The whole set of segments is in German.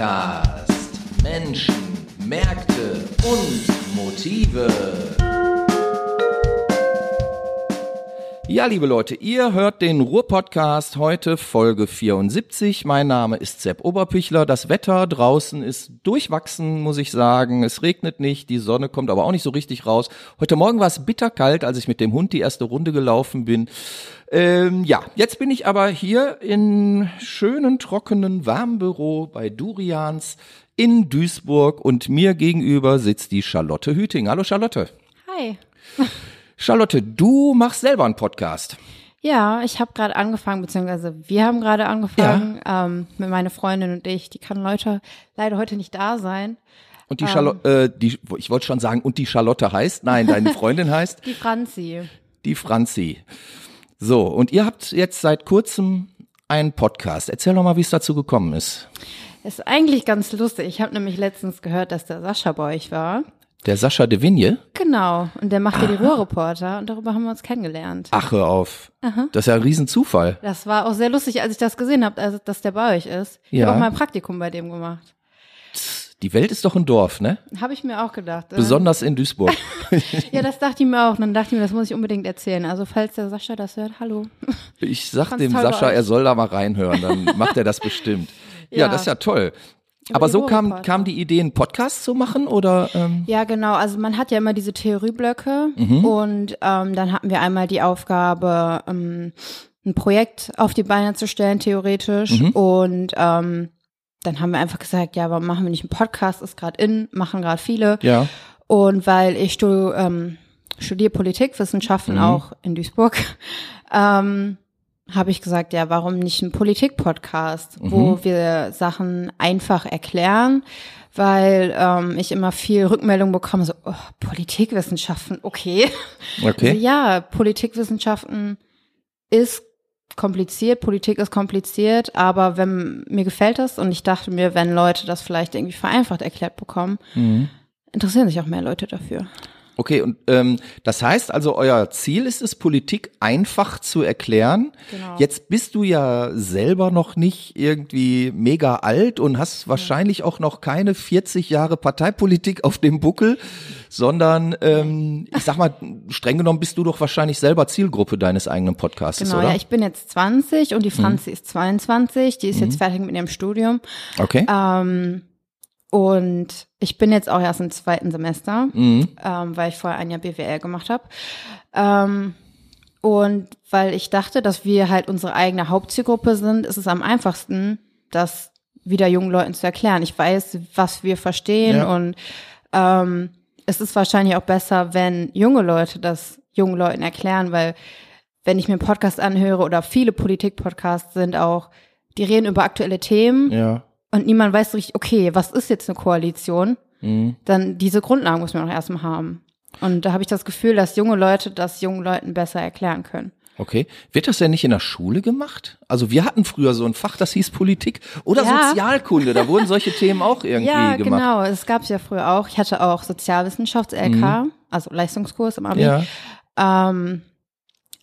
Podcast. Menschen, Märkte und Motive. Ja, liebe Leute, ihr hört den Ruhr-Podcast heute Folge 74. Mein Name ist Sepp Oberpichler. Das Wetter draußen ist durchwachsen, muss ich sagen. Es regnet nicht, die Sonne kommt aber auch nicht so richtig raus. Heute Morgen war es bitterkalt, als ich mit dem Hund die erste Runde gelaufen bin. Ähm, ja, jetzt bin ich aber hier in schönen, trockenen, warmen Büro bei Durians in Duisburg und mir gegenüber sitzt die Charlotte Hüting. Hallo Charlotte. Hi. Charlotte, du machst selber einen Podcast. Ja, ich habe gerade angefangen, beziehungsweise wir haben gerade angefangen ähm, mit meiner Freundin und ich. Die kann Leute leider heute nicht da sein. Und die Charlotte, äh, die, ich wollte schon sagen, und die Charlotte heißt, nein, deine Freundin heißt Die Franzi. die Franzi. So, und ihr habt jetzt seit kurzem einen Podcast. Erzähl doch mal, wie es dazu gekommen ist. Ist eigentlich ganz lustig. Ich habe nämlich letztens gehört, dass der Sascha bei euch war. Der Sascha de Vigne? Genau. Und der macht ja die Ruhrreporter und darüber haben wir uns kennengelernt. Ach, hör auf. Das ist ja ein Riesenzufall. Das war auch sehr lustig, als ich das gesehen habe, also, dass der bei euch ist. Ich Ja. habe auch mal ein Praktikum bei dem gemacht. Die Welt ist doch ein Dorf, ne? Habe ich mir auch gedacht. Besonders in Duisburg. Ja, das dachte ich mir auch. Und dann dachte ich mir, das muss ich unbedingt erzählen. Also falls der Sascha das hört, hallo. Ich sag Fand's dem Sascha, er soll da mal reinhören, dann macht er das bestimmt. Ja, Ja. das ist ja toll. Aber so kam, kam die Idee, einen Podcast zu machen oder? Ähm, Ja, genau. Also man hat ja immer diese Theorieblöcke Mhm. und ähm, dann hatten wir einmal die Aufgabe, ähm, ein Projekt auf die Beine zu stellen, theoretisch. Mhm. Und ähm, dann haben wir einfach gesagt, ja, warum machen wir nicht einen Podcast? Ist gerade in, machen gerade viele. ja. Und weil ich stu ähm, studiere Politikwissenschaften Mhm. auch in Duisburg, ähm, habe ich gesagt, ja, warum nicht ein Politik-Podcast, Mhm. wo wir Sachen einfach erklären, weil ähm, ich immer viel Rückmeldung bekomme, so, oh, Politikwissenschaften, okay. Okay. Also, ja, Politikwissenschaften ist kompliziert, Politik ist kompliziert, aber wenn mir gefällt das und ich dachte mir, wenn Leute das vielleicht irgendwie vereinfacht erklärt bekommen, Mhm. interessieren sich auch mehr Leute dafür. Okay, und ähm, das heißt also, euer Ziel ist es, Politik einfach zu erklären. Genau. Jetzt bist du ja selber noch nicht irgendwie mega alt und hast wahrscheinlich auch noch keine 40 Jahre Parteipolitik auf dem Buckel, sondern ähm, ich sag mal, streng genommen bist du doch wahrscheinlich selber Zielgruppe deines eigenen Podcasts, Genau, oder? Mhm. ja, ich bin jetzt 20 und die Franzi ist 22, die ist jetzt fertig mit ihrem Studium. okay. Ähm, und ich bin jetzt auch erst im zweiten Semester, Mhm. ähm, weil ich vorher ein Jahr BWL gemacht habe. Ähm, und weil ich dachte, dass wir halt unsere eigene Hauptzielgruppe sind, ist es am einfachsten, das wieder jungen Leuten zu erklären. Ich weiß, was wir verstehen Ja. und ähm, es ist wahrscheinlich auch besser, wenn junge Leute das jungen Leuten erklären, weil wenn ich mir einen Podcast anhöre oder viele Politik-Podcasts sind auch, die reden über aktuelle Themen Ja. Und niemand weiß so richtig, okay, was ist jetzt eine Koalition? Mhm. Dann diese Grundlagen muss man auch erstmal haben. Und da habe ich das Gefühl, dass junge Leute das jungen Leuten besser erklären können. Okay. Wird das denn nicht in der Schule gemacht? Also wir hatten früher so ein Fach, das hieß Politik oder Ja. Sozialkunde. Da wurden solche Themen auch irgendwie ja, gemacht. genau. Es gab es ja früher auch. Ich hatte auch Sozialwissenschafts-LK, also Leistungskurs im Abi. Mhm. Ja. Ähm,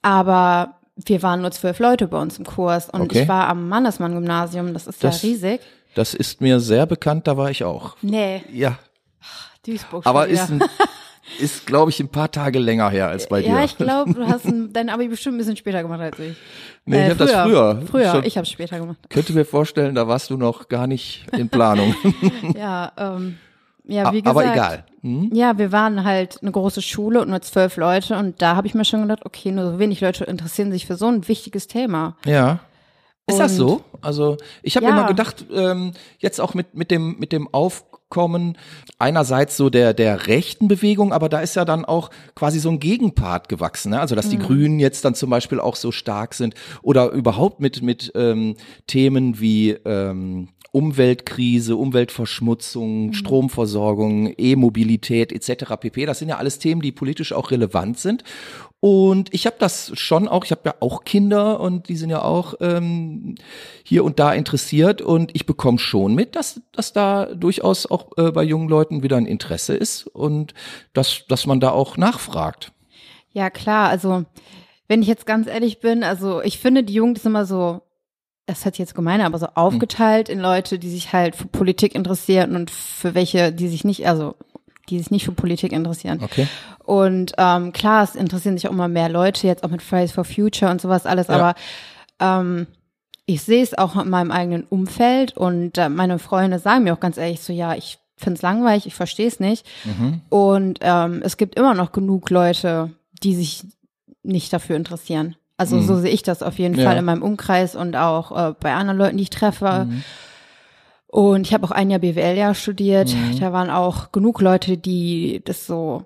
aber wir waren nur zwölf Leute bei uns im Kurs und Okay. ich war am Mannesmann-Gymnasium, das ist Das- ja riesig. Das ist mir sehr bekannt, da war ich auch. Nee, Ja, Duisburg aber ist, ein, ist glaube ich, ein paar Tage länger her als bei dir. Ja, ich glaube, du hast ein, dein Abi bestimmt ein bisschen später gemacht als ich. Nee, ich Äh, hab das früher. Früher, schon- ich habe später gemacht. könnte mir vorstellen, da warst du noch gar nicht in Planung. Ja, ähm, ja, wie gesagt. aber egal. Hm? Ja, wir waren halt eine große Schule und nur zwölf Leute und da habe ich mir schon gedacht, okay, nur so wenig Leute interessieren sich für so ein wichtiges Thema. Ja. Ist das so? Also ich habe Ja. immer gedacht, ähm, jetzt auch mit mit dem mit dem Aufkommen einerseits so der der rechten Bewegung, aber da ist ja dann auch quasi so ein Gegenpart gewachsen, ne? also dass Mhm. die Grünen jetzt dann zum Beispiel auch so stark sind oder überhaupt mit mit ähm, Themen wie ähm, Umweltkrise, Umweltverschmutzung, Stromversorgung, E-Mobilität etc. pp. Das sind ja alles Themen, die politisch auch relevant sind. Und ich habe das schon auch, ich habe ja auch Kinder und die sind ja auch ähm, hier und da interessiert. Und ich bekomme schon mit, dass, dass da durchaus auch äh, bei jungen Leuten wieder ein Interesse ist und dass, dass man da auch nachfragt. Ja, klar, also wenn ich jetzt ganz ehrlich bin, also ich finde, die Jugend ist immer so das hat jetzt gemein, aber so aufgeteilt in Leute, die sich halt für Politik interessieren und für welche, die sich nicht, also die sich nicht für Politik interessieren. Okay. Und ähm, klar, es interessieren sich auch immer mehr Leute, jetzt auch mit Fridays for Future und sowas alles, Ja. aber ähm, ich sehe es auch in meinem eigenen Umfeld und äh, meine Freunde sagen mir auch ganz ehrlich so, ja, ich finde es langweilig, ich verstehe es nicht. Mhm. Und ähm, es gibt immer noch genug Leute, die sich nicht dafür interessieren. Also Mhm. so sehe ich das auf jeden Ja. Fall in meinem Umkreis und auch äh, bei anderen Leuten, die ich treffe. Mhm. Und ich habe auch ein Jahr BWL ja studiert. Mhm. Da waren auch genug Leute, die das so,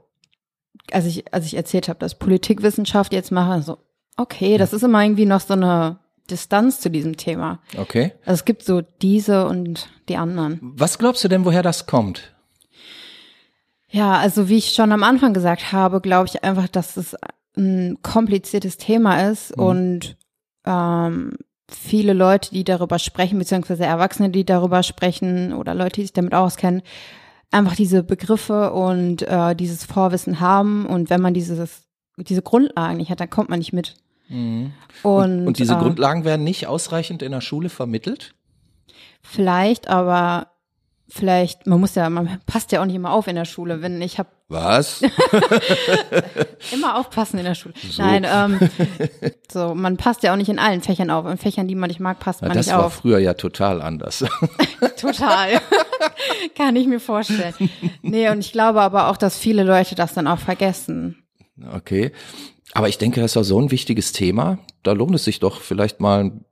als ich, als ich erzählt habe, dass Politikwissenschaft jetzt mache, so, okay, das ist immer irgendwie noch so eine Distanz zu diesem Thema. Okay. Also es gibt so diese und die anderen. Was glaubst du denn, woher das kommt? Ja, also wie ich schon am Anfang gesagt habe, glaube ich einfach, dass es ein kompliziertes Thema ist Mhm. und ähm, viele Leute, die darüber sprechen, beziehungsweise Erwachsene, die darüber sprechen oder Leute, die sich damit auskennen, einfach diese Begriffe und äh, dieses Vorwissen haben und wenn man dieses diese Grundlagen nicht hat, dann kommt man nicht mit. Mhm. Und, Und diese äh, Grundlagen werden nicht ausreichend in der Schule vermittelt? vielleicht, aber vielleicht, man muss ja, man passt ja auch nicht immer auf in der Schule, wenn ich habe Was? Immer aufpassen in der Schule. So. Nein, ähm, so, man passt ja auch nicht in allen Fächern auf. In Fächern, die man nicht mag, passt Ja, man das nicht war auf. früher ja total anders. Total. Kann ich mir vorstellen. Nee, und ich glaube aber auch, dass viele Leute das dann auch vergessen. Okay. Aber ich denke, das ist doch so ein wichtiges Thema. Da lohnt es sich doch vielleicht mal ein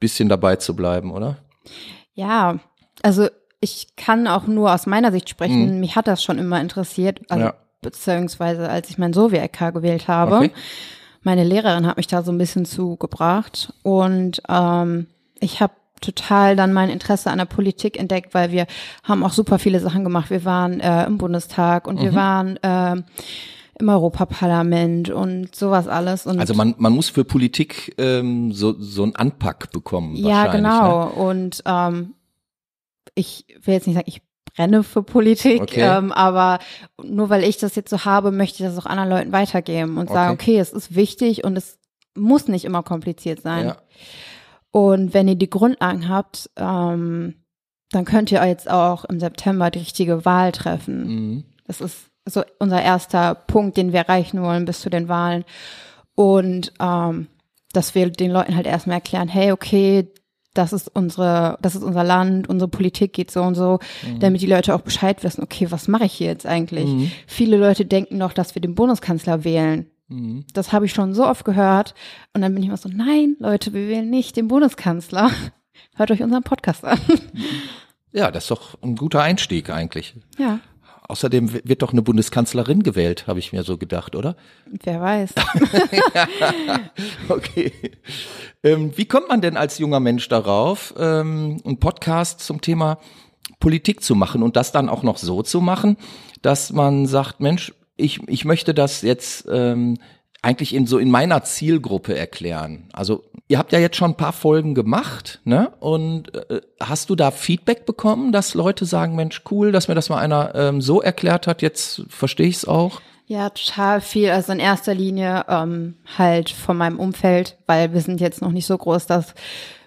bisschen dabei zu bleiben, oder? Ja, also ich kann auch nur aus meiner Sicht sprechen. Mich hat das schon immer interessiert, also, Mhm. Ja. beziehungsweise als ich mein Sovi-LK gewählt habe. Okay. Meine Lehrerin hat mich da so ein bisschen zugebracht und ähm, ich habe total dann mein Interesse an der Politik entdeckt, weil wir haben auch super viele Sachen gemacht. Wir waren äh, im Bundestag und wir Mhm. waren äh, im Europaparlament und sowas alles. Und Also man, man muss für Politik ähm, so, so einen Anpack bekommen. ja, wahrscheinlich, genau. Ne? Und ähm, ich will jetzt nicht sagen, ich brenne für Politik, Okay. ähm, aber nur weil ich das jetzt so habe, möchte ich das auch anderen Leuten weitergeben und sagen, Okay. okay, es ist wichtig und es muss nicht immer kompliziert sein. Ja. Und wenn ihr die Grundlagen habt, ähm, dann könnt ihr jetzt auch im September die richtige Wahl treffen. Mhm. Das ist so unser erster Punkt, den wir erreichen wollen bis zu den Wahlen. Und ähm, dass wir den Leuten halt erstmal erklären, hey, okay, das ist unsere, das ist unser Land, unsere Politik geht so und so, damit die Leute auch Bescheid wissen, okay, was mache ich hier jetzt eigentlich? Mhm. Viele Leute denken noch, dass wir den Bundeskanzler wählen. Mhm. Das habe ich schon so oft gehört. Und dann bin ich immer so, nein, Leute, wir wählen nicht den Bundeskanzler. Hört euch unseren Podcast an. Ja, das ist doch ein guter Einstieg eigentlich. Ja, Außerdem wird doch eine Bundeskanzlerin gewählt, habe ich mir so gedacht, oder? wer weiß. Okay. Ähm, wie kommt man denn als junger Mensch darauf, ähm, einen Podcast zum Thema Politik zu machen und das dann auch noch so zu machen, dass man sagt, Mensch, ich, ich möchte das jetzt ähm, eigentlich in so in meiner Zielgruppe erklären. Also ihr habt ja jetzt schon ein paar Folgen gemacht, ne? Und äh, hast du da Feedback bekommen, dass Leute sagen, Mensch, cool, dass mir das mal einer ähm, so erklärt hat, jetzt verstehe ich es auch. Ja, total viel. Also in erster Linie ähm, halt von meinem Umfeld, weil wir sind jetzt noch nicht so groß, dass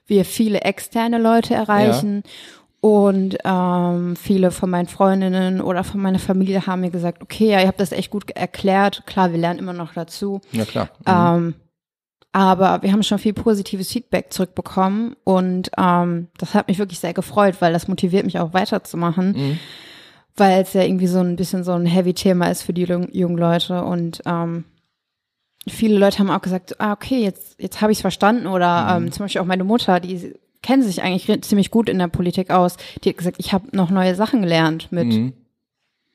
wir viele externe Leute erreichen. Und ähm, viele von meinen Freundinnen oder von meiner Familie haben mir gesagt, okay, ja, ihr habt das echt gut erklärt. Klar, wir lernen immer noch dazu. Ja klar. Ähm, aber wir haben schon viel positives Feedback zurückbekommen und ähm, das hat mich wirklich sehr gefreut, weil das motiviert mich auch weiterzumachen, Mhm. weil es ja irgendwie so ein bisschen so ein Heavy-Thema ist für die jungen, jungen Leute und ähm, viele Leute haben auch gesagt, ah okay, jetzt jetzt habe ich es verstanden oder Mhm. ähm, zum Beispiel auch meine Mutter, die kennt sich eigentlich ziemlich gut in der Politik aus, die hat gesagt, ich habe noch neue Sachen gelernt mit Mhm.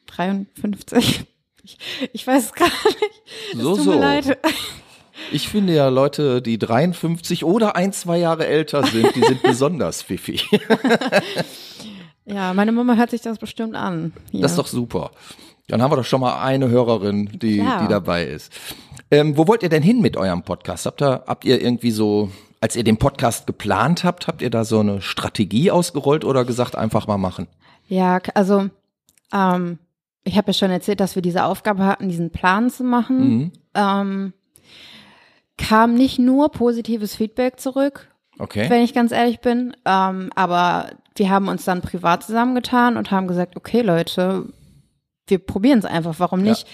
53. Ich, ich weiß es gar nicht. Es So, tut so. mir leid. Ich finde ja Leute, die 53 oder ein, zwei Jahre älter sind, die sind besonders pfiffig. Ja, meine Mama hört sich das bestimmt an. Hier. Das ist doch super. Dann haben wir doch schon mal eine Hörerin, die, Klar. die dabei ist. Ähm, wo wollt ihr denn hin mit eurem Podcast? Habt ihr, habt ihr irgendwie so, als ihr den Podcast geplant habt, habt ihr da so eine Strategie ausgerollt oder gesagt, einfach mal machen? Ja, also ähm, ich habe ja schon erzählt, dass wir diese Aufgabe hatten, diesen Plan zu machen. Mhm. Ähm, kam nicht nur positives Feedback zurück, Okay. wenn ich ganz ehrlich bin. Ähm, aber wir haben uns dann privat zusammengetan und haben gesagt, okay Leute, wir probieren es einfach, warum nicht?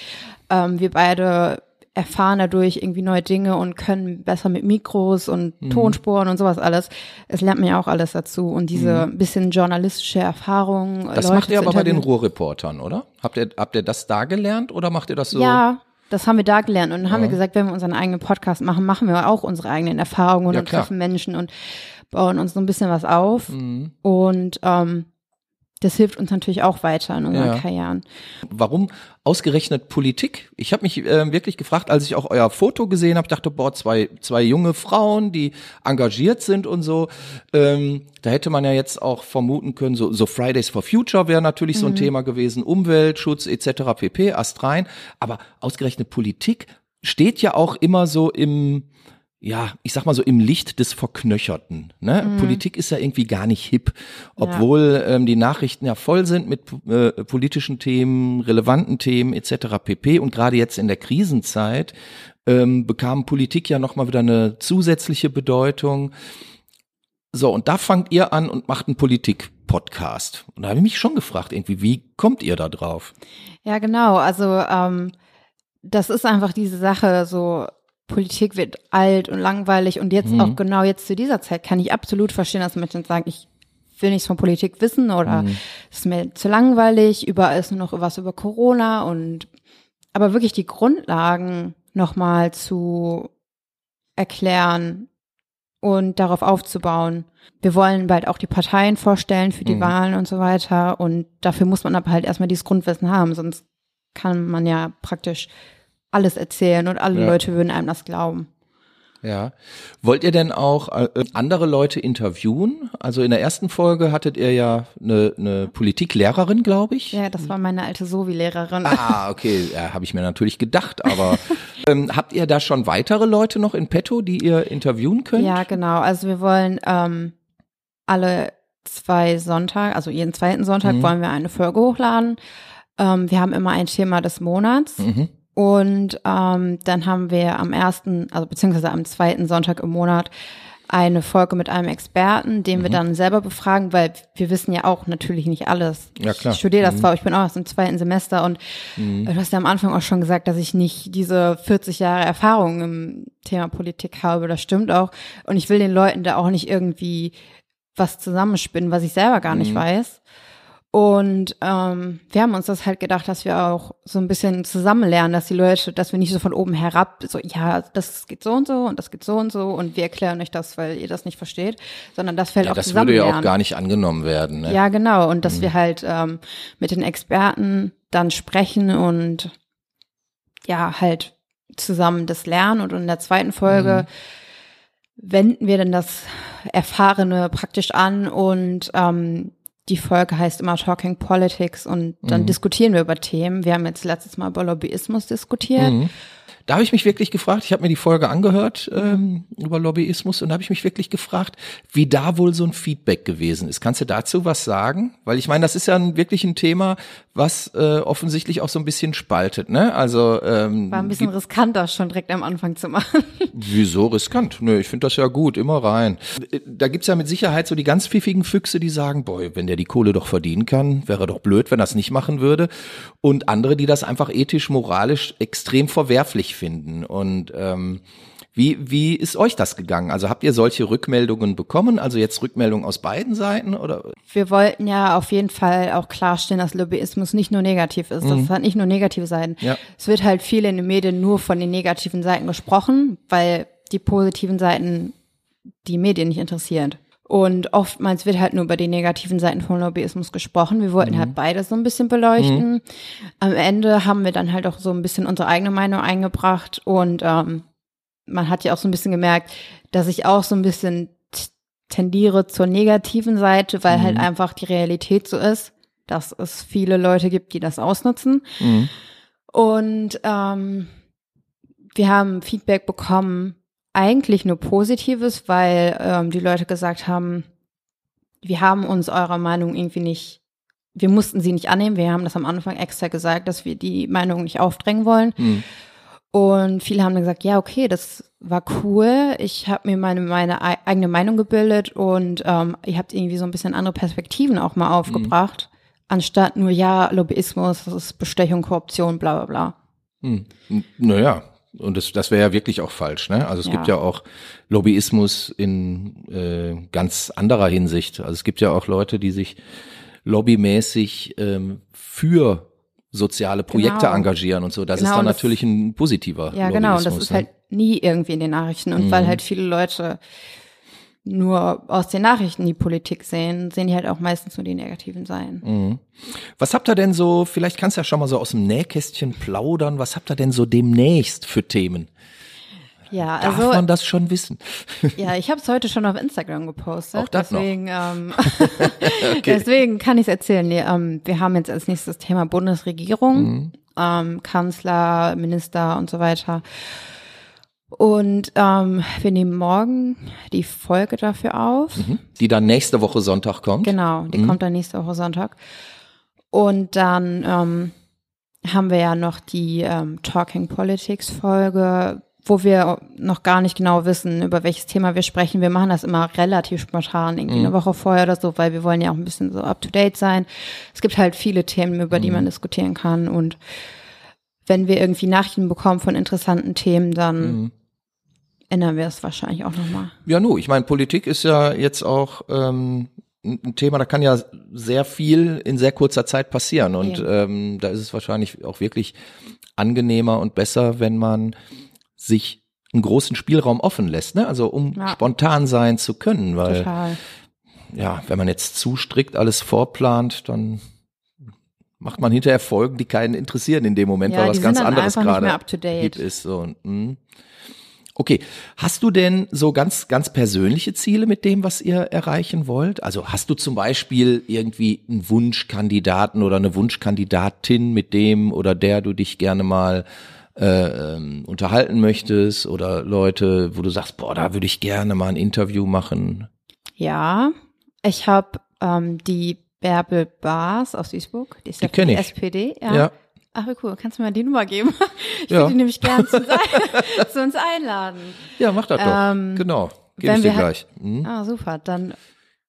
Ähm, wir beide erfahren dadurch irgendwie neue Dinge und können besser mit Mikros und Mhm. Tonspuren und sowas alles. Es lernt mir auch alles dazu und diese bisschen journalistische Erfahrung. Mhm. Das Leute macht ihr aber bei den. Ruhrreportern, oder? Habt ihr, habt ihr das da gelernt oder macht ihr das so? Ja, das haben wir da gelernt und dann haben Ja. wir gesagt, wenn wir unseren eigenen Podcast machen, machen wir auch unsere eigenen Erfahrungen Ja, und klar. treffen Menschen und bauen uns so ein bisschen was auf. Mhm. Und ähm, das hilft uns natürlich auch weiter in unseren Ja. Karrieren. Warum ausgerechnet Politik? Ich habe mich äh, wirklich gefragt, als ich auch euer Foto gesehen habe, dachte, boah, zwei, zwei junge Frauen, die engagiert sind und so. Ähm, da hätte man ja jetzt auch vermuten können, so, so Fridays for Future wäre natürlich so ein Thema gewesen, Umweltschutz etc. pp, astrein. Aber ausgerechnet Politik steht ja auch immer so im ja, ich sag mal so im Licht des Verknöcherten. Ne? Politik ist ja irgendwie gar nicht hip, obwohl ähm, die Nachrichten ja voll sind mit äh, politischen Themen, relevanten Themen etc. pp. Und gerade jetzt in der Krisenzeit ähm, bekam Politik ja nochmal wieder eine zusätzliche Bedeutung. So, und da fangt ihr an und macht einen Politik-Podcast. Und da habe ich mich schon gefragt, irgendwie, wie kommt ihr da drauf? Ja, genau. Also ähm, das ist einfach diese Sache, so Politik wird alt und langweilig und jetzt Mhm. auch genau jetzt zu dieser Zeit kann ich absolut verstehen, dass Menschen sagen, ich will nichts von Politik wissen oder Mhm. es ist mir zu langweilig, überall ist nur noch was über Corona und aber wirklich die Grundlagen nochmal zu erklären und darauf aufzubauen. Wir wollen bald auch die Parteien vorstellen für die Mhm. Wahlen und so weiter und dafür muss man aber halt erstmal dieses Grundwissen haben, sonst kann man ja praktisch alles erzählen und alle Ja. Leute würden einem das glauben. Ja. Wollt ihr denn auch äh, andere Leute interviewen? Also in der ersten Folge hattet ihr ja eine, eine Politiklehrerin, glaube ich. Ja, das war meine alte Sovi-Lehrerin. Ah, okay, ja, habe ich mir natürlich gedacht, aber ähm, habt ihr da schon weitere Leute noch in petto, die ihr interviewen könnt? Ja, genau. Also wir wollen ähm, alle zwei Sonntag, also jeden zweiten Sonntag Mhm. wollen wir eine Folge hochladen. Ähm, wir haben immer ein Thema des Monats. Mhm. Und ähm, dann haben wir am ersten, also beziehungsweise am zweiten Sonntag im Monat eine Folge mit einem Experten, den Mhm. wir dann selber befragen, weil wir wissen ja auch natürlich nicht alles. Ja, klar. Ich studiere das Mhm. zwar, ich bin auch erst im zweiten Semester und du hast ja am Anfang auch schon gesagt, dass ich nicht diese 40 Jahre Erfahrung im Thema Politik habe. Das stimmt auch. Und ich will den Leuten da auch nicht irgendwie was zusammenspinnen, was ich selber gar nicht Mhm. weiß. Und ähm, wir haben uns das halt gedacht, dass wir auch so ein bisschen zusammen lernen, dass die Leute, dass wir nicht so von oben herab, so, ja, das geht so und so und das geht so und so und wir erklären euch das, weil ihr das nicht versteht, sondern das fällt Ja, auch das zusammen würde ja auch lernen. gar nicht angenommen werden. Ne? Ja, genau. Und dass wir halt ähm, mit den Experten dann sprechen und ja, halt zusammen das lernen. Und in der zweiten Folge wenden wir dann das Erfahrene praktisch an und ähm, die Folge heißt immer Talking Politics und dann diskutieren wir über Themen. Wir haben jetzt letztes Mal über Lobbyismus diskutiert. Mhm. Da habe ich mich wirklich gefragt, ich habe mir die Folge angehört ähm, über Lobbyismus und da habe ich mich wirklich gefragt, wie da wohl so ein Feedback gewesen ist. Kannst du dazu was sagen? Weil ich meine, das ist ja ein, wirklich ein Thema, was äh, offensichtlich auch so ein bisschen spaltet. Ne? Also ähm, War ein bisschen riskant, das schon direkt am Anfang zu machen. Wieso riskant? Nö, ich finde das ja gut, immer rein. Da gibt's ja mit Sicherheit so die ganz pfiffigen Füchse, die sagen, boy, wenn der die Kohle doch verdienen kann, wäre doch blöd, wenn er es nicht machen würde. Und andere, die das einfach ethisch, moralisch extrem verwerflich finden. Und ähm, wie, wie ist euch das gegangen? Also habt ihr solche Rückmeldungen bekommen? Also jetzt Rückmeldungen aus beiden Seiten oder? wir wollten ja auf jeden Fall auch klarstellen, dass Lobbyismus nicht nur negativ ist. Das hat nicht nur negative Seiten. Mhm. Ja. Es wird halt viel in den Medien nur von den negativen Seiten gesprochen, weil die positiven Seiten die Medien nicht interessieren. Und oftmals wird halt nur über die negativen Seiten von Lobbyismus gesprochen. Wir wollten halt beides so ein bisschen beleuchten. Am Ende haben wir dann halt auch so ein bisschen unsere eigene Meinung eingebracht und ähm, man hat ja auch so ein bisschen gemerkt, dass ich auch so ein bisschen tendiere zur negativen Seite, weil halt einfach die Realität so ist, dass es viele Leute gibt, die das ausnutzen. Mhm. Und ähm, wir haben Feedback bekommen, eigentlich nur Positives, weil ähm, die Leute gesagt haben, wir haben uns eurer Meinung irgendwie nicht, wir mussten sie nicht annehmen. Wir haben das am Anfang extra gesagt, dass wir die Meinung nicht aufdrängen wollen. Mhm. Und viele haben dann gesagt, ja, okay, das war cool. Ich habe mir meine, meine eigene Meinung gebildet und ähm, ihr habt irgendwie so ein bisschen andere Perspektiven auch mal aufgebracht, mhm. anstatt nur, ja, Lobbyismus, das ist Bestechung, Korruption, bla bla bla. Hm. Naja, und das, das wäre ja wirklich auch falsch. Ne? Also es ja. gibt ja auch Lobbyismus in äh, ganz anderer Hinsicht. Also es gibt ja auch Leute, die sich lobbymäßig ähm, für soziale Projekte genau. engagieren und so. Das genau, ist dann natürlich ein positiver Ja, genau. Und das ist ne? halt nie irgendwie in den Nachrichten. Und mhm. weil halt viele Leute nur aus den Nachrichten die Politik sehen, sehen die halt auch meistens nur die negativen Seiten. Mhm. Was habt ihr denn so, vielleicht kannst du ja schon mal so aus dem Nähkästchen plaudern, was habt ihr denn so demnächst für Themen? Ja, Darf also. man das schon wissen? Ja, ich habe es heute schon auf Instagram gepostet. Auch das deswegen, noch. Ähm, okay. deswegen kann ich es erzählen. Nee, ähm, wir haben jetzt als nächstes Thema Bundesregierung, mhm. ähm, Kanzler, Minister und so weiter. Und ähm, wir nehmen morgen die Folge dafür auf. Mhm. Die dann nächste Woche Sonntag kommt. Genau, die mhm. kommt dann nächste Woche Sonntag. Und dann ähm, haben wir ja noch die ähm, Talking Politics Folge, wo wir noch gar nicht genau wissen, über welches Thema wir sprechen. Wir machen das immer relativ spontan, irgendwie mhm. eine Woche vorher oder so, weil wir wollen ja auch ein bisschen so up to date sein. Es gibt halt viele Themen, über die man mhm. diskutieren kann und wenn wir irgendwie Nachrichten bekommen von interessanten Themen, dann mhm ändern wir es wahrscheinlich auch nochmal. Ja, nu, ich meine, Politik ist ja jetzt auch ähm, ein Thema, da kann ja sehr viel in sehr kurzer Zeit passieren. Und ja. ähm, da ist es wahrscheinlich auch wirklich angenehmer und besser, wenn man sich einen großen Spielraum offen lässt, ne? Also um ja. spontan sein zu können, weil Total. ja, wenn man jetzt zu strikt alles vorplant, dann macht man hinterher Folgen, die keinen interessieren in dem Moment, ja, weil was ganz anderes gerade ist. So. Hm. Okay, hast du denn so ganz, ganz persönliche Ziele mit dem, was ihr erreichen wollt? Also hast du zum Beispiel irgendwie einen Wunschkandidaten oder eine Wunschkandidatin, mit dem oder der du dich gerne mal äh, unterhalten möchtest oder Leute, wo du sagst, boah, da würde ich gerne mal ein Interview machen? Ja, ich habe ähm, die Bärbel Bars aus Duisburg, die ist ja die, die SPD. Ja. ja. Ach, wie cool. Kannst du mir mal die Nummer geben? Ich ja. würde die nämlich gern zu, zu, uns einladen. Ja, mach das ähm, doch. Genau. Gebe ich dir gleich. Mhm. Ah, super. Dann,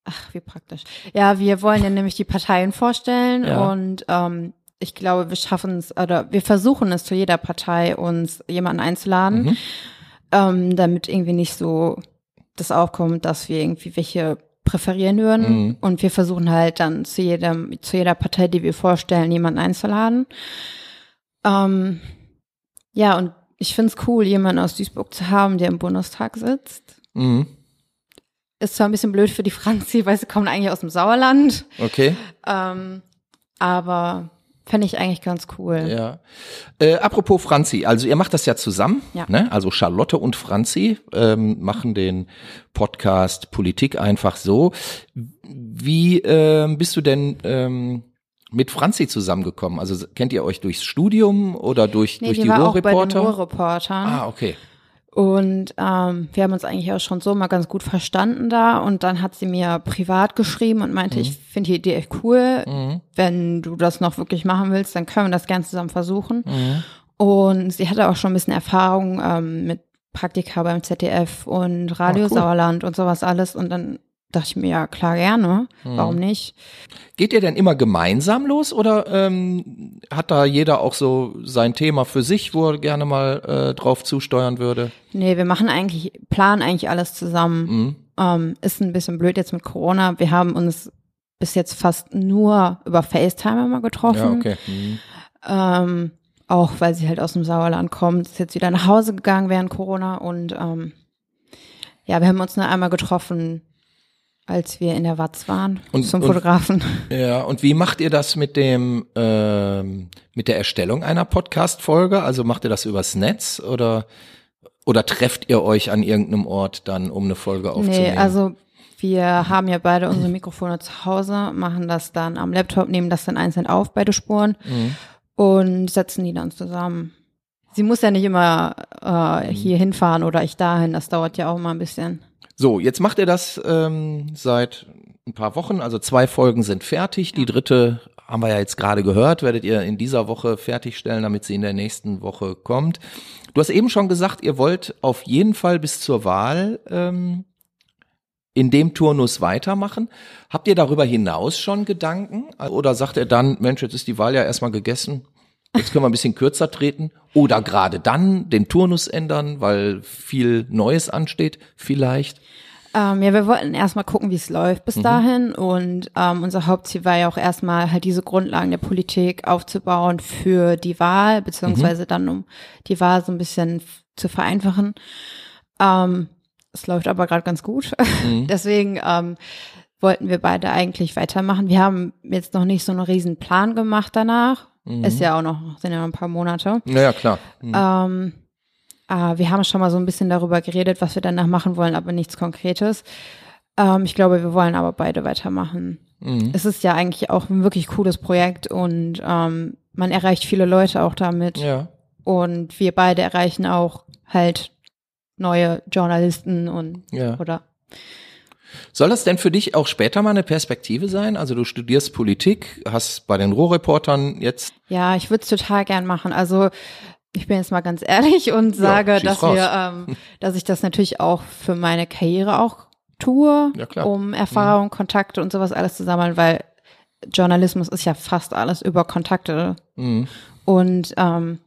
ach, wie praktisch. Ja, wir wollen ja nämlich die Parteien vorstellen ja. und ähm, ich glaube, wir schaffen es, oder wir versuchen es zu jeder Partei, uns jemanden einzuladen, mhm. ähm, damit irgendwie nicht so das aufkommt, dass wir irgendwie welche präferieren würden. Mhm. Und wir versuchen halt dann zu jedem, zu jeder Partei, die wir vorstellen, jemanden einzuladen. Ähm, ja, und ich finde es cool, jemanden aus Duisburg zu haben, der im Bundestag sitzt. Mhm. Ist zwar ein bisschen blöd für die Franzi, weil sie kommen eigentlich aus dem Sauerland. Okay. Ähm, aber Fände ich eigentlich ganz cool. Ja. Äh, apropos Franzi, also ihr macht das ja zusammen, ja. Ne? Also Charlotte und Franzi ähm, machen den Podcast Politik einfach so. Wie äh, bist du denn ähm, mit Franzi zusammengekommen? Also kennt ihr euch durchs Studium oder durch, nee, durch die, die Ruhrreporter? Ah, okay. Und ähm, wir haben uns eigentlich auch schon so mal ganz gut verstanden da. Und dann hat sie mir privat geschrieben und meinte, mhm. ich finde die Idee echt cool. Mhm. Wenn du das noch wirklich machen willst, dann können wir das gerne zusammen versuchen. Mhm. Und sie hatte auch schon ein bisschen Erfahrung ähm, mit Praktika beim ZDF und Radio oh, cool. Sauerland und sowas alles. Und dann dachte ich mir, ja klar, gerne. Hm. Warum nicht? Geht ihr denn immer gemeinsam los oder ähm, hat da jeder auch so sein Thema für sich, wo er gerne mal äh, drauf zusteuern würde? Nee, wir machen eigentlich, planen eigentlich alles zusammen. Mhm. Ähm, ist ein bisschen blöd jetzt mit Corona. Wir haben uns bis jetzt fast nur über FaceTime immer getroffen. Ja, okay. Mhm. Ähm, auch weil sie halt aus dem Sauerland kommt, ist jetzt wieder nach Hause gegangen während Corona und ähm, ja, wir haben uns nur einmal getroffen als wir in der Watz waren und, zum Fotografen. Und, ja, und wie macht ihr das mit dem ähm, mit der Erstellung einer Podcast-Folge? Also macht ihr das übers Netz oder oder trefft ihr euch an irgendeinem Ort dann, um eine Folge aufzunehmen? Nee, also wir haben ja beide unsere Mikrofone zu Hause, machen das dann am Laptop, nehmen das dann einzeln auf, beide Spuren mhm. und setzen die dann zusammen. Sie muss ja nicht immer äh, hier hinfahren oder ich dahin, das dauert ja auch mal ein bisschen. So, jetzt macht er das ähm, seit ein paar Wochen. Also zwei Folgen sind fertig. Die dritte haben wir ja jetzt gerade gehört, werdet ihr in dieser Woche fertigstellen, damit sie in der nächsten Woche kommt. Du hast eben schon gesagt, ihr wollt auf jeden Fall bis zur Wahl ähm, in dem Turnus weitermachen. Habt ihr darüber hinaus schon Gedanken? Oder sagt ihr dann, Mensch, jetzt ist die Wahl ja erstmal gegessen, jetzt können wir ein bisschen kürzer treten? Oder gerade dann den Turnus ändern, weil viel Neues ansteht, vielleicht? Ähm, ja, wir wollten erstmal gucken, wie es läuft bis mhm. dahin. Und ähm, unser Hauptziel war ja auch erstmal halt diese Grundlagen der Politik aufzubauen für die Wahl, beziehungsweise mhm. dann um die Wahl so ein bisschen zu vereinfachen. Ähm, es läuft aber gerade ganz gut. Mhm. Deswegen ähm, wollten wir beide eigentlich weitermachen. Wir haben jetzt noch nicht so einen riesen Plan gemacht danach. Mhm. Ist ja auch noch, sind ja noch ein paar Monate. Naja, klar. Mhm. Ähm, äh, wir haben schon mal so ein bisschen darüber geredet, was wir danach machen wollen, aber nichts Konkretes. Ähm, ich glaube, wir wollen aber beide weitermachen. Mhm. Es ist ja eigentlich auch ein wirklich cooles Projekt und ähm, man erreicht viele Leute auch damit. Ja. Und wir beide erreichen auch halt neue Journalisten und ja. oder soll das denn für dich auch später mal eine Perspektive sein? Also du studierst Politik, hast bei den Rohreportern jetzt. Ja, ich würde es total gern machen. Also ich bin jetzt mal ganz ehrlich und sage, ja, dass raus. wir, ähm, dass ich das natürlich auch für meine Karriere auch tue, ja, um Erfahrung, mhm. Kontakte und sowas alles zu sammeln, weil Journalismus ist ja fast alles über Kontakte. Mhm. Und ähm,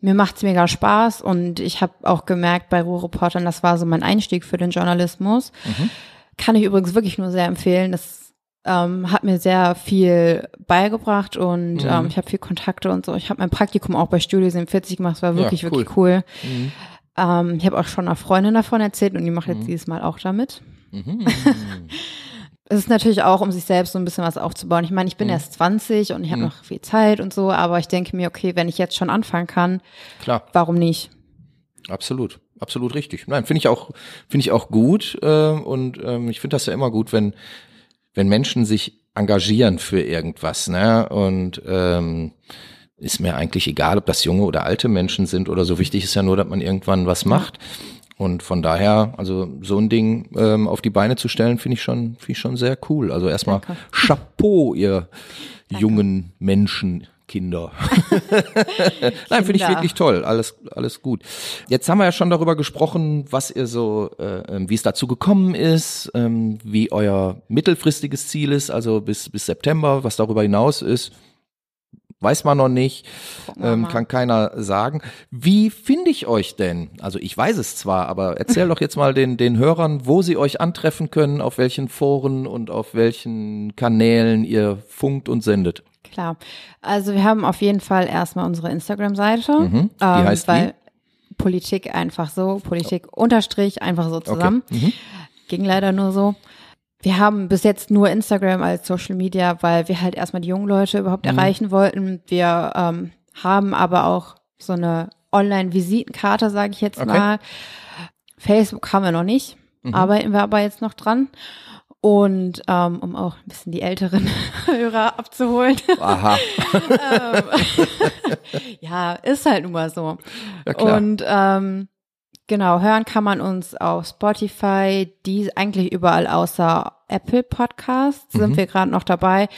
mir macht's mega Spaß und ich habe auch gemerkt bei Ruhrreportern, das war so mein Einstieg für den Journalismus. Mhm. Kann ich übrigens wirklich nur sehr empfehlen. Das ähm, hat mir sehr viel beigebracht und mhm. ähm, ich habe viel Kontakte und so. Ich habe mein Praktikum auch bei Studio 47 gemacht, es war wirklich, ja, cool. wirklich cool. Mhm. Ähm, ich habe auch schon einer Freundin davon erzählt und die macht jetzt mhm. dieses Mal auch damit. Es ist natürlich auch, um sich selbst so ein bisschen was aufzubauen. Ich meine, ich bin mhm. erst 20 und ich habe mhm. noch viel Zeit und so, aber ich denke mir, okay, wenn ich jetzt schon anfangen kann, Klar. warum nicht? Absolut, absolut richtig. Nein, finde ich auch, finde ich auch gut äh, und ähm, ich finde das ja immer gut, wenn wenn Menschen sich engagieren für irgendwas, ne? Und ähm, ist mir eigentlich egal, ob das junge oder alte Menschen sind oder so. Wichtig ist ja nur, dass man irgendwann was macht. Und von daher, also so ein Ding ähm, auf die Beine zu stellen, finde ich schon, finde ich schon sehr cool. Also erstmal Chapeau, ihr Danke. jungen Menschen. Kinder. Nein, finde ich wirklich toll. Alles, alles gut. Jetzt haben wir ja schon darüber gesprochen, was ihr so, äh, ähm, wie es dazu gekommen ist, ähm, wie euer mittelfristiges Ziel ist, also bis, bis September, was darüber hinaus ist. Weiß man noch nicht, ähm, kann keiner sagen. Wie finde ich euch denn? Also ich weiß es zwar, aber erzähl doch jetzt mal den, den Hörern, wo sie euch antreffen können, auf welchen Foren und auf welchen Kanälen ihr funkt und sendet. Klar. Also wir haben auf jeden Fall erstmal unsere Instagram-Seite. Mhm. Die ähm, heißt weil wie? Politik einfach so, Politik unterstrich einfach so zusammen. Okay. Mhm. Ging leider nur so. Wir haben bis jetzt nur Instagram als Social Media, weil wir halt erstmal die jungen Leute überhaupt mhm. erreichen wollten. Wir ähm, haben aber auch so eine Online-Visitenkarte, sage ich jetzt okay. mal. Facebook haben wir noch nicht, mhm. arbeiten wir aber jetzt noch dran. Und ähm, um auch ein bisschen die älteren Hörer abzuholen. Aha. ähm, ja, ist halt nun mal so. Ja. Und ähm, genau, hören kann man uns auf Spotify, die eigentlich überall außer Apple Podcasts sind mhm. wir gerade noch dabei,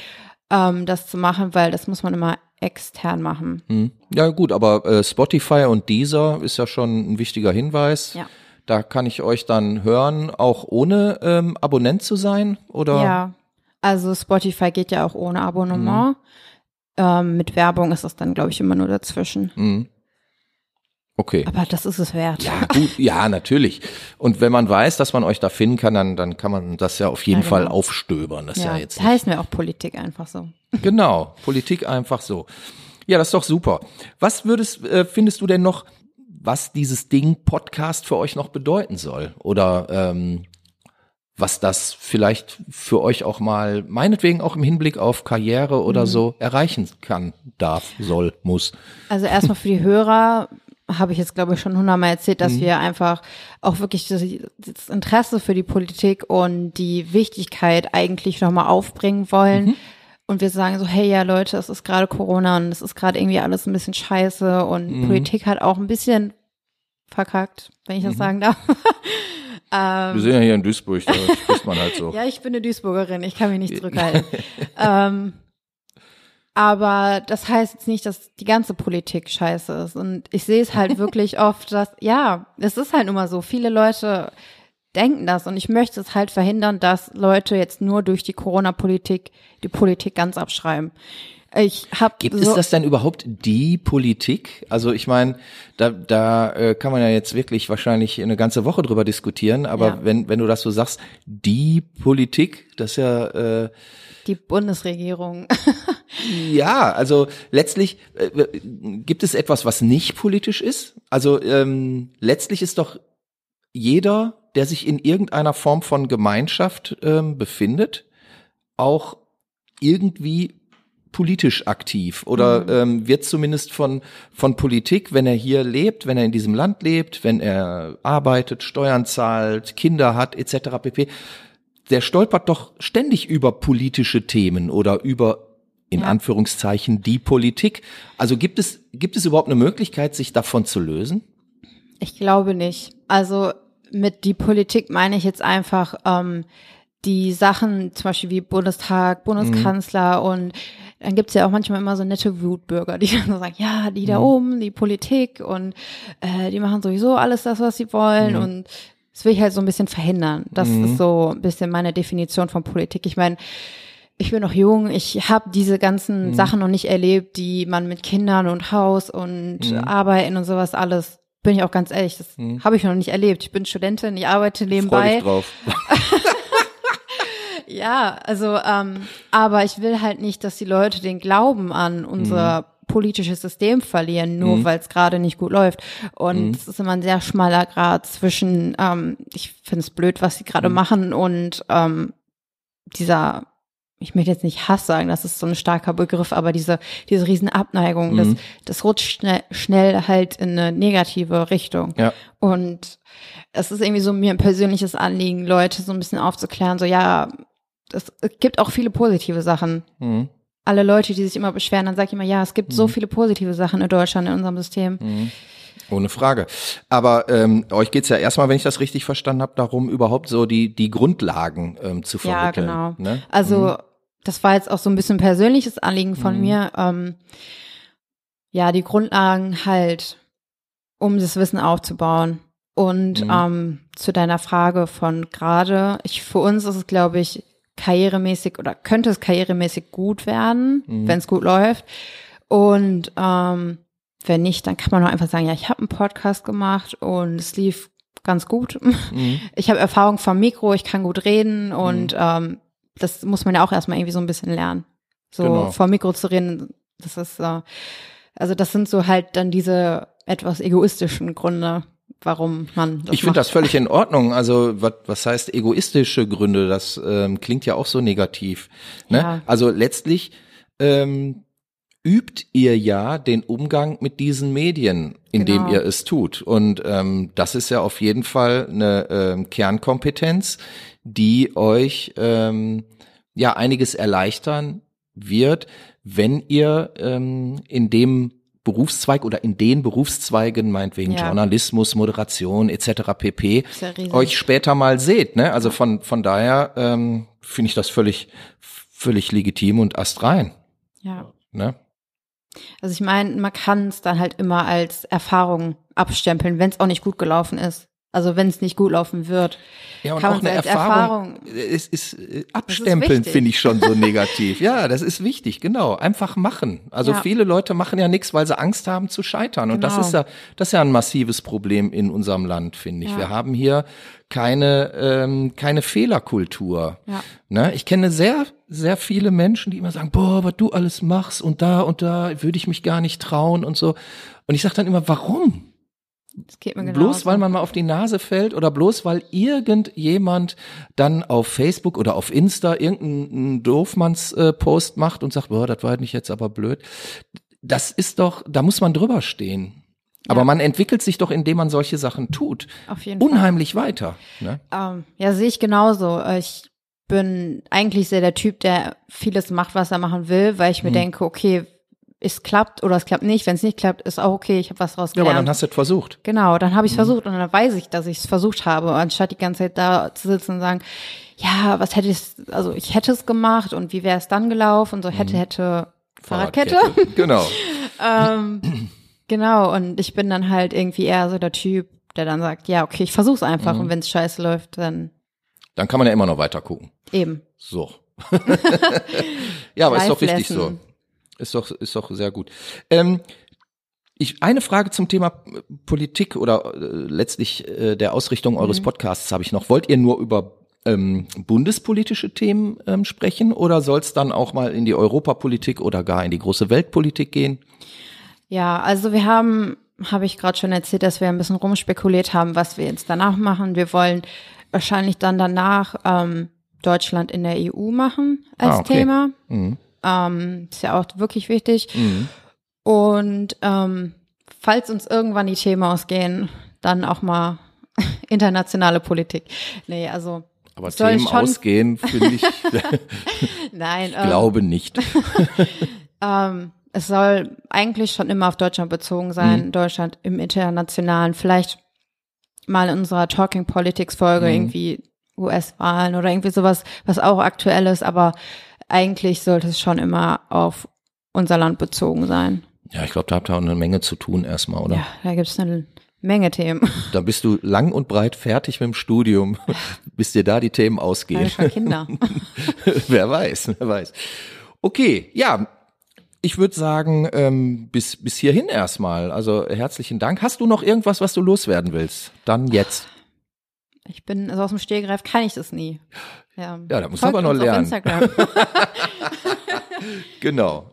ähm, das zu machen, weil das muss man immer extern machen. Mhm. Ja gut, aber äh, Spotify und Deezer ist ja schon ein wichtiger Hinweis. Ja. Da kann ich euch dann hören, auch ohne ähm, Abonnent zu sein, oder? Ja, also Spotify geht ja auch ohne Abonnement. Mhm. Ähm, mit Werbung ist das dann, glaube ich, immer nur dazwischen. Okay. Aber das ist es wert. Ja, gut, ja, natürlich. Und wenn man weiß, dass man euch da finden kann, dann, dann kann man das ja auf jeden ja, genau. Fall aufstöbern. Das ja, ja jetzt. Das heißen wir auch Politik einfach so. Genau, Politik einfach so. Ja, das ist doch super. Was würdest, äh, findest du denn noch was dieses Ding Podcast für euch noch bedeuten soll oder ähm, was das vielleicht für euch auch mal, meinetwegen auch im Hinblick auf Karriere oder mhm. so erreichen kann, darf, soll, muss. Also erstmal für die Hörer habe ich jetzt, glaube ich, schon hundertmal erzählt, dass mhm. wir einfach auch wirklich das, das, Interesse für die Politik und die Wichtigkeit eigentlich nochmal aufbringen wollen. Mhm und wir sagen so, hey ja Leute, es ist gerade Corona und es ist gerade irgendwie alles ein bisschen scheiße und mhm. Politik hat auch ein bisschen verkackt, wenn ich das mhm. sagen darf. Wir sind ja hier in Duisburg, da spricht man halt so. Ja, ich bin eine Duisburgerin, ich kann mich nicht zurückhalten. ähm, aber das heißt jetzt nicht, dass die ganze Politik scheiße ist. Und ich sehe es halt wirklich oft, dass, ja, es ist halt immer so. Viele Leute denken das und ich möchte es halt verhindern, dass Leute jetzt nur durch die Corona-Politik die Politik ganz abschreiben. Ich hab Gibt so, es das denn überhaupt die Politik? Also ich meine, da, da äh, kann man ja jetzt wirklich wahrscheinlich eine ganze Woche drüber diskutieren, aber Ja. wenn, wenn du das so sagst, die Politik, das ist ja äh, die Bundesregierung. ja, also letztlich äh, gibt es etwas, was nicht politisch ist. Also ähm, letztlich ist doch jeder, der sich in irgendeiner Form von Gemeinschaft ähm, befindet, auch irgendwie politisch aktiv oder ähm, wird zumindest von von Politik, wenn er hier lebt, wenn er in diesem Land lebt, wenn er arbeitet, Steuern zahlt, Kinder hat etc. pp. Der stolpert doch ständig über politische Themen oder über in. Anführungszeichen die Politik. Also gibt es gibt es überhaupt eine Möglichkeit, sich davon zu lösen? Ich glaube nicht. Also mit die Politik meine ich jetzt einfach ähm, die Sachen, zum Beispiel wie Bundestag, Bundeskanzler und dann gibt's ja auch manchmal immer so nette Wutbürger, die dann so sagen, ja, die da oben, die Politik und äh, die machen sowieso alles das, was sie wollen und das will ich halt so ein bisschen verhindern. Das ist so ein bisschen meine Definition von Politik. Ich meine, ich bin noch jung, ich habe diese ganzen Sachen noch nicht erlebt, die man mit Kindern und Haus und Arbeiten und sowas alles, bin ich auch ganz ehrlich, das habe ich noch nicht erlebt. Ich bin Studentin, ich arbeite Freu dich nebenbei. drauf. Ja, also, ähm, aber ich will halt nicht, dass die Leute den Glauben an unser politisches System verlieren, nur weil es gerade nicht gut läuft. Und es ist immer ein sehr schmaler Grad zwischen, ähm, ich finde es blöd, was sie gerade machen und ähm, dieser, ich möchte jetzt nicht Hass sagen, das ist so ein starker Begriff, aber diese, diese riesen Abneigung, das, das rutscht schnell, schnell halt in eine negative Richtung. Ja. Und es ist irgendwie so mir ein persönliches Anliegen, Leute so ein bisschen aufzuklären, so ja, es gibt auch viele positive Sachen. Mhm. Alle Leute, die sich immer beschweren, dann sage ich immer, ja, es gibt so viele positive Sachen in Deutschland, in unserem System. Ohne Frage. Aber ähm, euch geht's ja erstmal, wenn ich das richtig verstanden habe, darum, überhaupt so die, die Grundlagen ähm, zu Ja, vermitteln. genau. Ne? Also das war jetzt auch so ein bisschen persönliches Anliegen von mir. Ähm, ja, die Grundlagen halt, um das Wissen aufzubauen. Und Mhm. ähm, zu deiner Frage von gerade, ich für uns ist es, glaube ich, karrieremäßig oder könnte es karrieremäßig gut werden, Mhm. wenn es gut läuft. Und ähm, wenn nicht, dann kann man auch einfach sagen, ja, ich habe einen Podcast gemacht und es lief ganz gut. Mhm. Ich habe Erfahrung vom Mikro, ich kann gut reden und ähm, das muss man ja auch erstmal irgendwie so ein bisschen lernen. So Genau. vor Mikro zu reden, das ist äh, also das sind so halt dann diese etwas egoistischen Gründe, warum man das Ich finde das völlig in Ordnung. Also was, was heißt egoistische Gründe? Das ähm, klingt ja auch so negativ. Ne? Ja. Also letztlich ähm, übt ihr ja den Umgang mit diesen Medien, indem Genau. ihr es tut. Und ähm, das ist ja auf jeden Fall eine ähm, Kernkompetenz, die euch ähm, ja einiges erleichtern wird, wenn ihr ähm, in dem Berufszweig oder in den Berufszweigen, meinetwegen Ja. Journalismus, Moderation etc. pp. Ja euch später mal seht. Ne? Also von, von daher ähm, finde ich das völlig, völlig legitim und astrein. ja. Ne? Also ich meine, man kann es dann halt immer als Erfahrung abstempeln, wenn es auch nicht gut gelaufen ist. Also wenn es nicht gut laufen wird. Ja, und Kann auch eine als Erfahrung. Erfahrung- Es ist äh, abstempeln, finde ich schon so negativ. Ja, das ist wichtig, genau. Einfach machen. Also Ja. viele Leute machen ja nichts, weil sie Angst haben zu scheitern. Und das Genau. ist ja, das ist ja ein massives Problem in unserem Land, finde ich. Ja. Wir haben hier keine, ähm, keine Fehlerkultur. Ja. Ne? Ich kenne sehr, sehr viele Menschen, die immer sagen, boah, was du alles machst und da und da würde ich mich gar nicht trauen und so. Und ich sage dann immer, warum? Das geht mir genau Bloß weil man mal auf die Nase fällt oder bloß weil irgendjemand dann auf Facebook oder auf Insta irgendeinen Doofmanns-Post macht und sagt, boah, das war halt nicht jetzt aber blöd. Das ist doch, da muss man drüber stehen. Aber Ja. man entwickelt sich doch, indem man solche Sachen tut, auf jeden Fall. unheimlich weiter. Ne? Ähm, ja, sehe ich genauso. Ich bin eigentlich sehr der Typ, der vieles macht, was er machen will, weil ich mir denke, okay, es klappt oder es klappt nicht. Wenn es nicht klappt, ist auch okay, ich habe was draus Ja, aber dann hast du es versucht. Genau, dann habe ich es versucht und dann weiß ich, dass ich es versucht habe, anstatt die ganze Zeit da zu sitzen und sagen, ja, was hätte ich, also ich hätte es gemacht und wie wäre es dann gelaufen und so hätte, hätte Fahrradkette. Genau. ähm, genau, und ich bin dann halt irgendwie eher so der Typ, der dann sagt, ja, okay, ich versuch's einfach und wenn es scheiße läuft, dann Dann kann man ja immer noch weiter gucken. eben. So. ja, aber ist doch Life richtig so. Ist doch, ist doch sehr gut. Ähm, ich, eine Frage zum Thema äh, Politik oder äh, letztlich äh, der Ausrichtung eures Mhm. Podcasts habe ich noch. Wollt ihr nur über ähm, bundespolitische Themen ähm, sprechen oder soll es dann auch mal in die Europapolitik oder gar in die große Weltpolitik gehen? Ja, also wir haben, habe ich gerade schon erzählt, dass wir ein bisschen rumspekuliert haben, was wir jetzt danach machen. Wir wollen wahrscheinlich dann danach ähm, Deutschland in der EU machen als Ah, okay. Thema. Mhm. Ähm, ist ja auch wirklich wichtig. Und ähm, falls uns irgendwann die Themen ausgehen, dann auch mal internationale Politik. Nee, also Aber Soll Themen schon- ausgehen, finde ich, nein, ähm, glaube nicht. Ähm, es soll eigentlich schon immer auf Deutschland bezogen sein, Mhm. Deutschland im internationalen. Vielleicht mal in unserer Talking Politics Folge Mhm. irgendwie US-Wahlen oder irgendwie sowas, was auch aktuell ist, aber eigentlich sollte es schon immer auf unser Land bezogen sein. Ja, ich glaube, da habt ihr auch eine Menge zu tun erstmal, oder? Ja, da gibt es eine Menge Themen. Da bist du lang und breit fertig mit dem Studium, bis dir da die Themen ausgehen. Für Kinder. wer weiß, wer weiß. Okay, ja, ich würde sagen, ähm, bis, bis hierhin erstmal. Also herzlichen Dank. Hast du noch irgendwas, was du loswerden willst? Dann jetzt. Ich bin, also aus dem Stehgreif kann ich das nie. Ja, Ja, da du Folgt aber noch lernen. Instagram. Genau.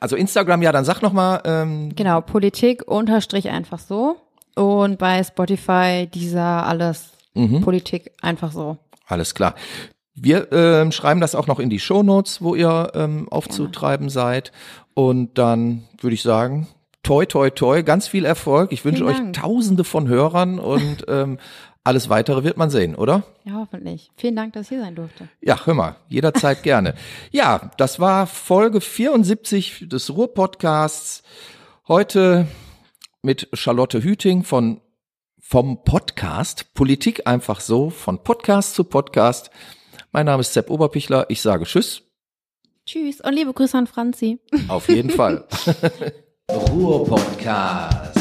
Also Instagram, ja, dann sag noch mal. Ähm, Genau, Politik unterstrich einfach so. Und bei Spotify dieser alles Mhm. Politik einfach so. Alles klar. Wir ähm, schreiben das auch noch in die Shownotes, wo ihr ähm, aufzutreiben seid. Und dann würde ich sagen, toi, toi, toi, ganz viel Erfolg. Ich wünsche euch tausende von Hörern und ähm, alles weitere wird man sehen, oder? Ja, hoffentlich. Vielen Dank, dass ich hier sein durfte. Ja, hör mal, jederzeit gerne. Ja, das war Folge 74 des Ruhr-Podcasts. Heute mit Charlotte Hüting von vom Podcast Politik einfach so, von Podcast zu Podcast. Mein Name ist Sepp Oberpichler. Ich sage Tschüss. Tschüss und liebe Grüße an Franzi. Auf jeden Fall. Ruhr-Podcast.